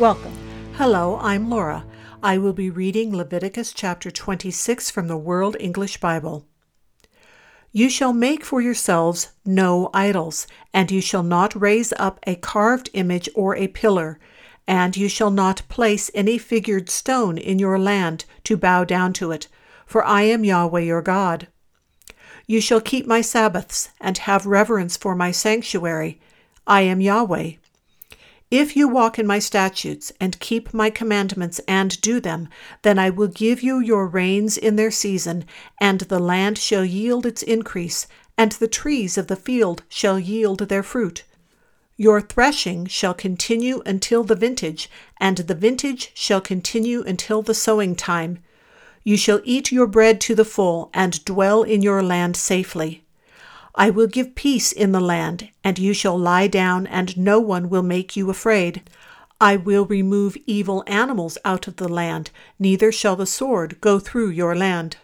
Welcome. Hello, I'm Laura. I will be reading Leviticus chapter 26 from the World English Bible. You shall make for yourselves no idols, and you shall not raise up a carved image or a pillar, and you shall not place any figured stone in your land to bow down to it, for I am Yahweh your God. You shall keep my Sabbaths, and have reverence for my sanctuary. I am Yahweh. If you walk in my statutes and keep my commandments and do them, then I will give you your rains in their season, and the land shall yield its increase, and the trees of the field shall yield their fruit. Your threshing shall continue until the vintage, and the vintage shall continue until the sowing time. You shall eat your bread to the full, and dwell in your land safely. I will give peace in the land, and you shall lie down, and no one will make you afraid. I will remove evil animals out of the land, neither shall the sword go through your land.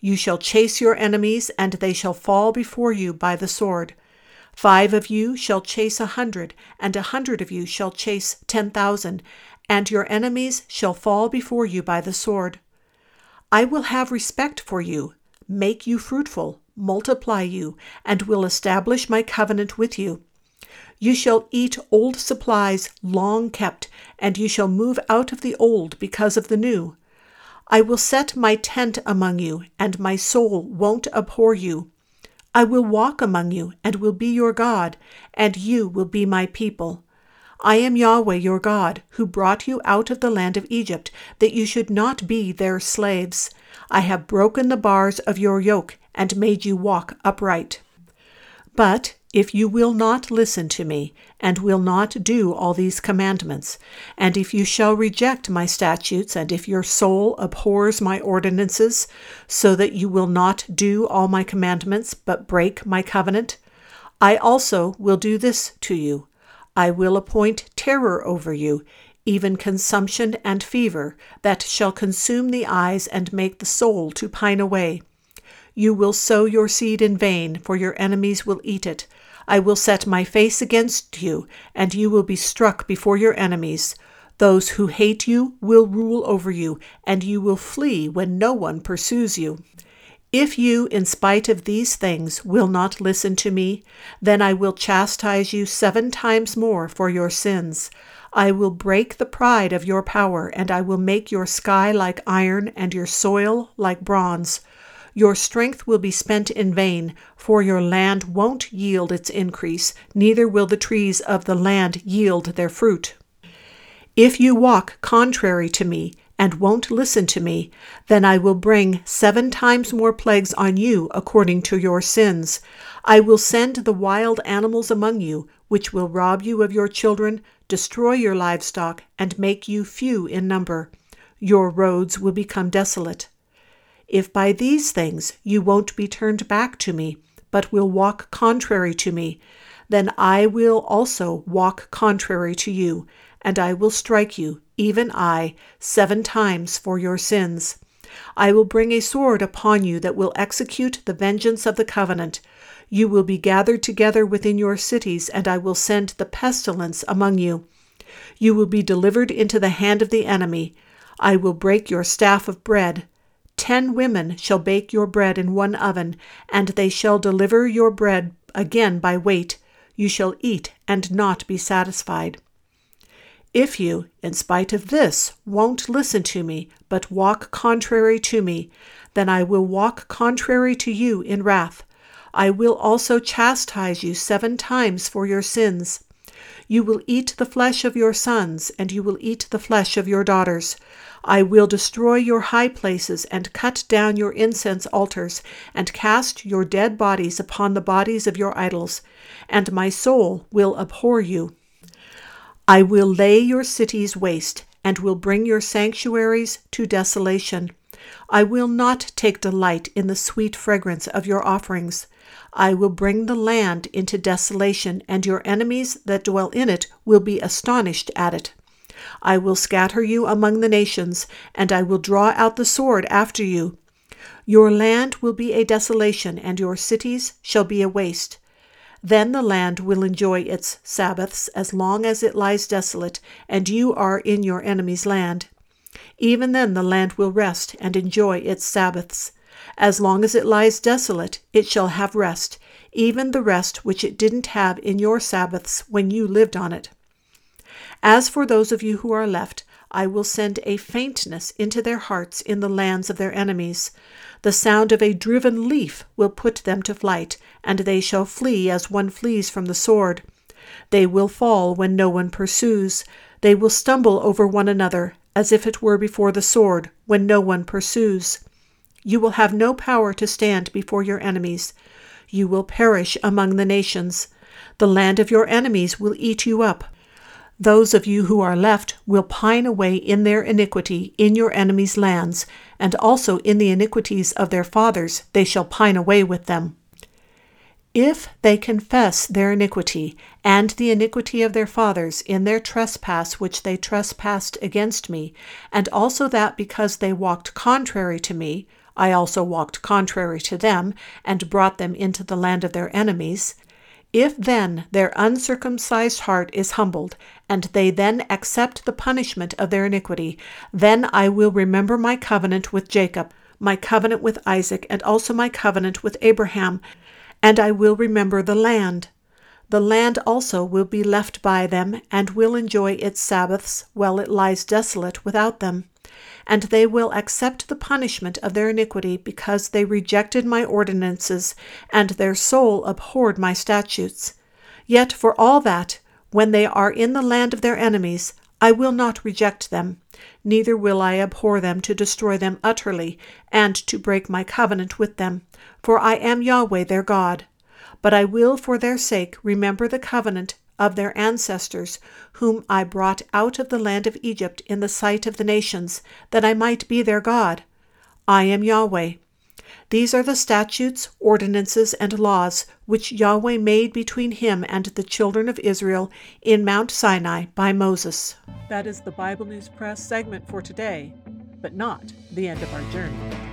You shall chase your enemies, and they shall fall before you by the sword. Five of you shall chase a hundred, and a hundred of you shall chase ten thousand, and your enemies shall fall before you by the sword. I will have respect for you, make you fruitful, multiply you, and will establish my covenant with you. You shall eat old supplies long kept, and you shall move out of the old because of the new. I will set my tent among you, and my soul won't abhor you. I will walk among you, and will be your God, and you will be my people. I am Yahweh your God, who brought you out of the land of Egypt, that you should not be their slaves. I have broken the bars of your yoke and made you walk upright. But if you will not listen to me, and will not do all these commandments, and if you shall reject my statutes, and if your soul abhors my ordinances, so that you will not do all my commandments, but break my covenant, I also will do this to you. I will appoint terror over you, even consumption and fever, that shall consume the eyes and make the soul to pine away. You will sow your seed in vain, for your enemies will eat it. I will set my face against you, and you will be struck before your enemies. Those who hate you will rule over you, and you will flee when no one pursues you. If you, in spite of these things, will not listen to me, then I will chastise you seven times more for your sins. I will break the pride of your power, and I will make your sky like iron and your soil like bronze. Your strength will be spent in vain, for your land won't yield its increase, neither will the trees of the land yield their fruit. If you walk contrary to me, and won't listen to me, then I will bring seven times more plagues on you according to your sins. I will send the wild animals among you, which will rob you of your children, destroy your livestock, and make you few in number. Your roads will become desolate. If by these things you won't be turned back to me, but will walk contrary to me, then I will also walk contrary to you, and I will strike you, even I, seven times for your sins. I will bring a sword upon you that will execute the vengeance of the covenant. You will be gathered together within your cities, and I will send the pestilence among you. You will be delivered into the hand of the enemy. I will break your staff of bread. Ten women shall bake your bread in one oven, and they shall deliver your bread again by weight. You shall eat and not be satisfied. If you, in spite of this, won't listen to me, but walk contrary to me, then I will walk contrary to you in wrath. I will also chastise you seven times for your sins. You will eat the flesh of your sons, and you will eat the flesh of your daughters. I will destroy your high places and cut down your incense altars and cast your dead bodies upon the bodies of your idols, and my soul will abhor you. I will lay your cities waste, and will bring your sanctuaries to desolation. I will not take delight in the sweet fragrance of your offerings. I will bring the land into desolation, and your enemies that dwell in it will be astonished at it. I will scatter you among the nations, and I will draw out the sword after you. Your land will be a desolation, and your cities shall be a waste. Then the land will enjoy its Sabbaths as long as it lies desolate, and you are in your enemy's land. Even then the land will rest and enjoy its Sabbaths. As long as it lies desolate, it shall have rest, even the rest which it didn't have in your Sabbaths when you lived on it. As for those of you who are left, I will send a faintness into their hearts in the lands of their enemies. The sound of a driven leaf will put them to flight, and they shall flee as one flees from the sword. They will fall when no one pursues. They will stumble over one another, as if it were before the sword, when no one pursues. You will have no power to stand before your enemies. You will perish among the nations. The land of your enemies will eat you up. Those of you who are left will pine away in their iniquity in your enemies' lands, and also in the iniquities of their fathers they shall pine away with them. If they confess their iniquity and the iniquity of their fathers in their trespass which they trespassed against me, and also that because they walked contrary to me, I also walked contrary to them, and brought them into the land of their enemies, if then their uncircumcised heart is humbled, and they then accept the punishment of their iniquity, then I will remember my covenant with Jacob, my covenant with Isaac, and also my covenant with Abraham and I will remember the land. The land also will be left by them, and will enjoy its Sabbaths while it lies desolate without them. And they will accept the punishment of their iniquity, because they rejected my ordinances, and their soul abhorred my statutes. Yet for all that, when they are in the land of their enemies, I will not reject them, neither will I abhor them to destroy them utterly, and to break my covenant with them, for I am Yahweh their God. But I will for their sake remember the covenant of their ancestors, whom I brought out of the land of Egypt in the sight of the nations, that I might be their God. I am Yahweh. These are the statutes, ordinances, and laws which Yahweh made between him and the children of Israel in Mount Sinai by Moses. That is the Bible News Press segment for today, but not the end of our journey.